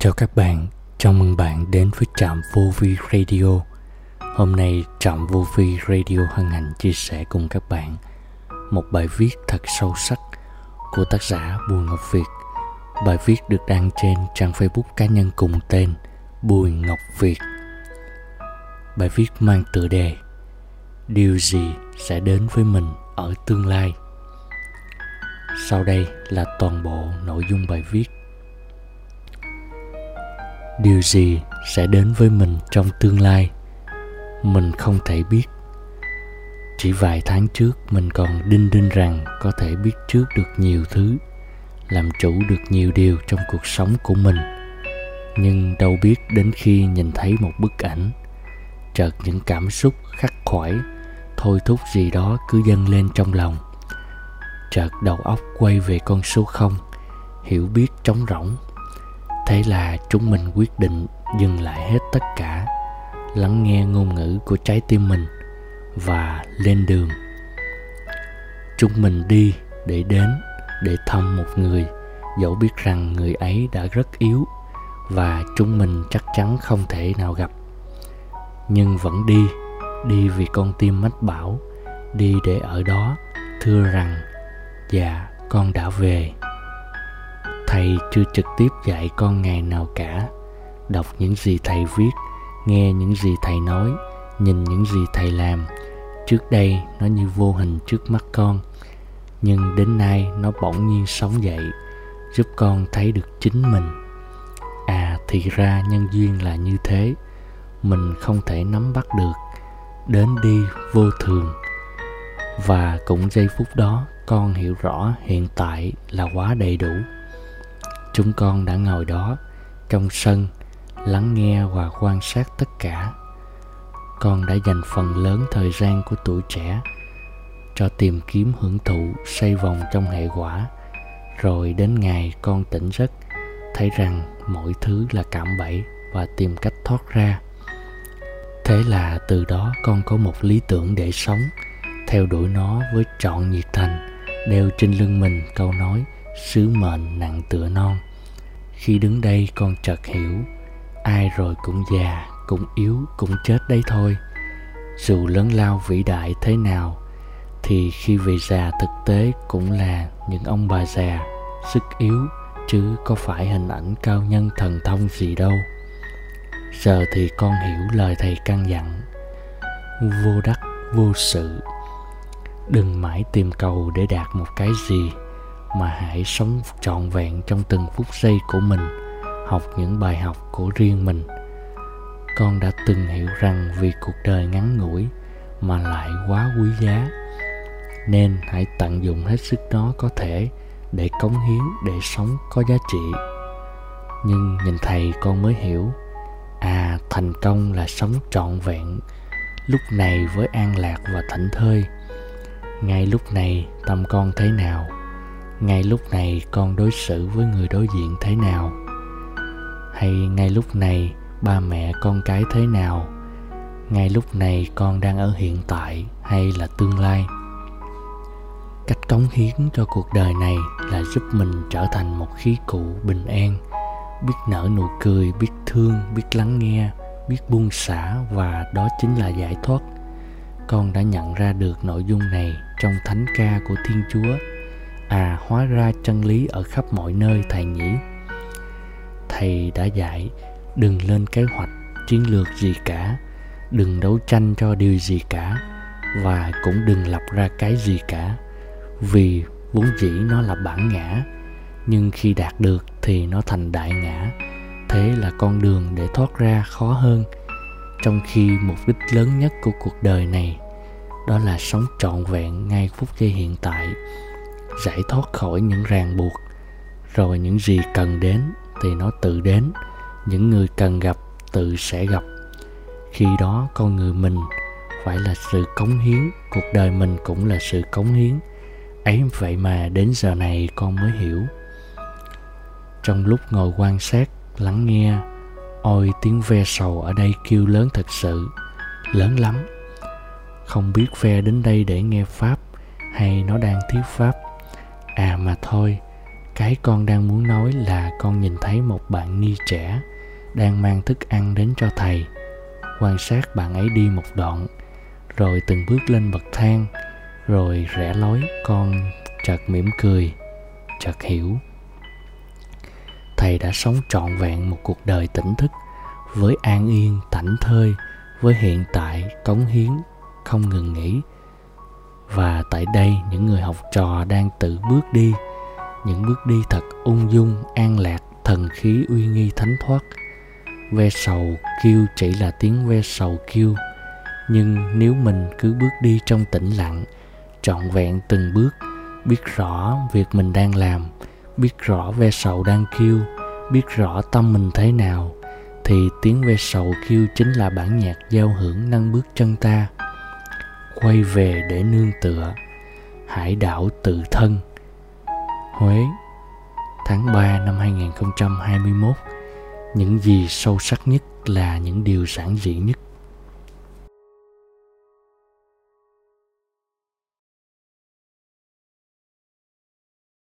Chào các bạn, chào mừng bạn đến với Trạm Vô Vi Radio. Hôm nay Trạm Vô Vi Radio hân hạnh chia sẻ cùng các bạn một bài viết thật sâu sắc của tác giả Bùi Ngọc Việt. Bài viết được đăng trên trang Facebook cá nhân cùng tên Bùi Ngọc Việt. Bài viết mang tựa đề Điều gì sẽ đến với mình ở tương lai? Sau đây là toàn bộ nội dung bài viết điều gì sẽ đến với mình trong tương lai, mình không thể biết. Chỉ vài tháng trước, mình còn đinh đinh rằng có thể biết trước được nhiều thứ, làm chủ được nhiều điều trong cuộc sống của mình. Nhưng đâu biết đến khi nhìn thấy một bức ảnh, chợt những cảm xúc khắc khoải, thôi thúc gì đó cứ dâng lên trong lòng. Chợt đầu óc quay về con số không, hiểu biết trống rỗng thế là chúng mình quyết định dừng lại hết tất cả, lắng nghe ngôn ngữ của trái tim mình và lên đường. Chúng mình đi để đến, để thăm một người, dẫu biết rằng người ấy đã rất yếu và chúng mình chắc chắn không thể nào gặp. Nhưng vẫn đi đi vì con tim mách bảo, đi để ở đó, thưa rằng dạ con đã về thầy chưa trực tiếp dạy con ngày nào cả. Đọc những gì thầy viết, nghe những gì thầy nói, nhìn những gì thầy làm. Trước đây nó như vô hình trước mắt con, nhưng đến nay nó bỗng nhiên sống dậy, giúp con thấy được chính mình. À thì ra nhân duyên là như thế. Mình không thể nắm bắt được, đến đi vô thường. Và cũng giây phút đó, con hiểu rõ hiện tại là quá đầy đủ chúng con đã ngồi đó, trong sân, lắng nghe và quan sát tất cả. Con đã dành phần lớn thời gian của tuổi trẻ cho tìm kiếm hưởng thụ xoay vòng trong hệ quả. Rồi đến ngày con tỉnh giấc, thấy rằng mọi thứ là cạm bẫy và tìm cách thoát ra. Thế là từ đó con có một lý tưởng để sống, theo đuổi nó với trọn nhiệt thành đeo trên lưng mình câu nói, sứ mệnh nặng tựa non khi đứng đây con chợt hiểu, ai rồi cũng già, cũng yếu, cũng chết đấy thôi. Dù lớn lao vĩ đại thế nào, thì khi về già thực tế cũng là những ông bà già, sức yếu, chứ có phải hình ảnh cao nhân thần thông gì đâu. Giờ thì con hiểu lời thầy căn dặn, vô đắc, vô sự, đừng mãi tìm cầu để đạt một cái gì mà hãy sống trọn vẹn trong từng phút giây của mình, học những bài học của riêng mình. Con đã từng hiểu rằng vì cuộc đời ngắn ngủi mà lại quá quý giá, nên hãy tận dụng hết sức đó có thể để cống hiến để sống có giá trị. Nhưng nhìn thầy con mới hiểu à thành công là sống trọn vẹn, lúc này với an lạc và thảnh thơi. Ngay lúc này, tâm con thế nào? Ngay lúc này con đối xử với người đối diện thế nào? Hay ngay lúc này ba mẹ con cái thế nào? Ngay lúc này con đang ở hiện tại hay là tương lai? Cách cống hiến cho cuộc đời này là giúp mình trở thành một khí cụ bình an, biết nở nụ cười, biết thương, biết lắng nghe, biết buông xả và đó chính là giải thoát. Con đã nhận ra được nội dung này trong thánh ca của thiên chúa à hóa ra chân lý ở khắp mọi nơi, thầy nhỉ? Thầy đã dạy, đừng lên kế hoạch chiến lược gì cả, đừng đấu tranh cho điều gì cả, và cũng đừng lập ra cái gì cả. Vì vốn dĩ nó là bản ngã, nhưng khi đạt được thì nó thành đại ngã. Thế là con đường để thoát ra khó hơn, trong khi mục đích lớn nhất của cuộc đời này, đó là sống trọn vẹn ngay phút giây hiện tại giải thoát khỏi những ràng buộc. Rồi những gì cần đến thì nó tự đến. Những người cần gặp tự sẽ gặp. Khi đó con người mình phải là sự cống hiến, cuộc đời mình cũng là sự cống hiến. Ấy vậy mà đến giờ này con mới hiểu. Trong lúc ngồi quan sát, lắng nghe, ôi tiếng ve sầu ở đây kêu lớn thật sự, lớn lắm. Không biết ve đến đây để nghe pháp hay nó đang thiếu pháp à mà thôi, cái con đang muốn nói là con nhìn thấy một bạn ni trẻ đang mang thức ăn đến cho thầy. Quan sát bạn ấy đi một đoạn, rồi từng bước lên bậc thang, rồi rẽ lối, con chợt mỉm cười, chợt hiểu. Thầy đã sống trọn vẹn một cuộc đời tỉnh thức, với an yên, thảnh thơi, với hiện tại, cống hiến, không ngừng nghỉ và tại đây những người học trò đang tự bước đi. Những bước đi thật ung dung, an lạc, thần khí uy nghi thánh thoát. Ve sầu kêu chỉ là tiếng ve sầu kêu nhưng nếu mình cứ bước đi trong tĩnh lặng, trọn vẹn từng bước, biết rõ việc mình đang làm, biết rõ ve sầu đang kêu, biết rõ tâm mình thế nào, thì tiếng ve sầu kêu chính là bản nhạc giao hưởng nâng bước chân ta quay về để nương tựa hải đảo tự thân. Huế, tháng 3 năm 2021 những gì sâu sắc nhất là những điều giản dị nhất.